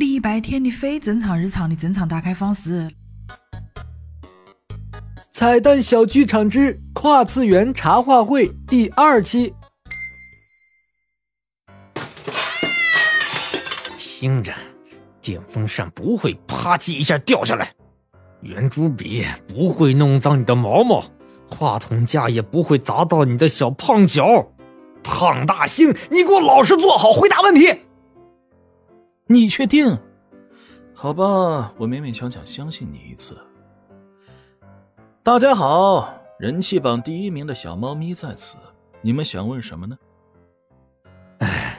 礼拜天的非正常日常的正常打开方式。彩蛋小剧场之跨次元茶话会第二期。听着，电风扇不会啪叽一下掉下来，圆珠笔不会弄脏你的毛毛，话筒架也不会砸到你的小胖脚。胖大星，你给我老实坐好，回答问题。你确定？好吧，我勉勉强强相信你一次。大家好，人气榜第一名的小猫咪在此，你们想问什么呢？哎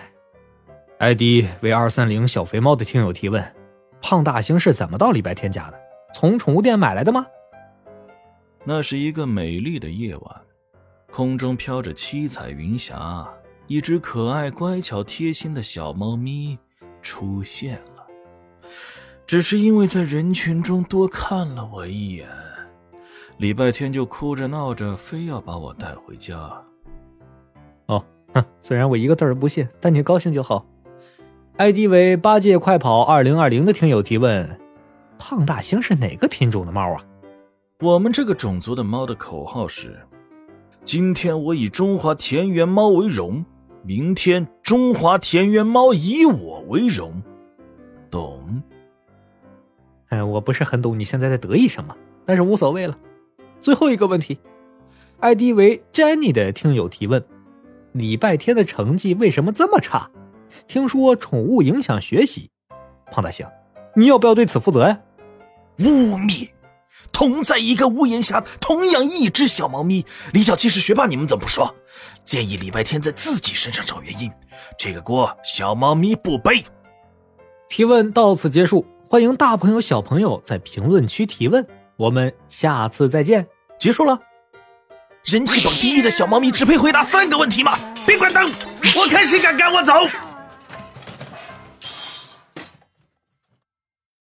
，ID 为二三零小肥猫的听友提问：胖大星是怎么到礼拜天家的？从宠物店买来的吗？那是一个美丽的夜晚，空中飘着七彩云霞，一只可爱、乖巧、贴心的小猫咪出现了。只是因为在人群中多看了我一眼，礼拜天就哭着闹着，非要把我带回家。哦，哼，虽然我一个字儿不信，但你高兴就好。ID 为八戒快跑二零二零的听友提问：胖大星是哪个品种的猫啊？我们这个种族的猫的口号是：今天我以中华田园猫为荣，明天中华田园猫以我为荣。懂？哎，我不是很懂你现在在得意什么，但是无所谓了。最后一个问题，ID 为 Jenny 的听友提问：礼拜天的成绩为什么这么差？听说宠物影响学习，胖大星，你要不要对此负责呀？污蔑！同在一个屋檐下，同样一只小猫咪，李小七是学霸，你们怎么不说？建议礼拜天在自己身上找原因，这个锅小猫咪不背。提问到此结束，欢迎大朋友小朋友在评论区提问，我们下次再见。结束了。人气榜第一的小猫咪只配回答三个问题吗？别关灯，我看谁敢赶我走。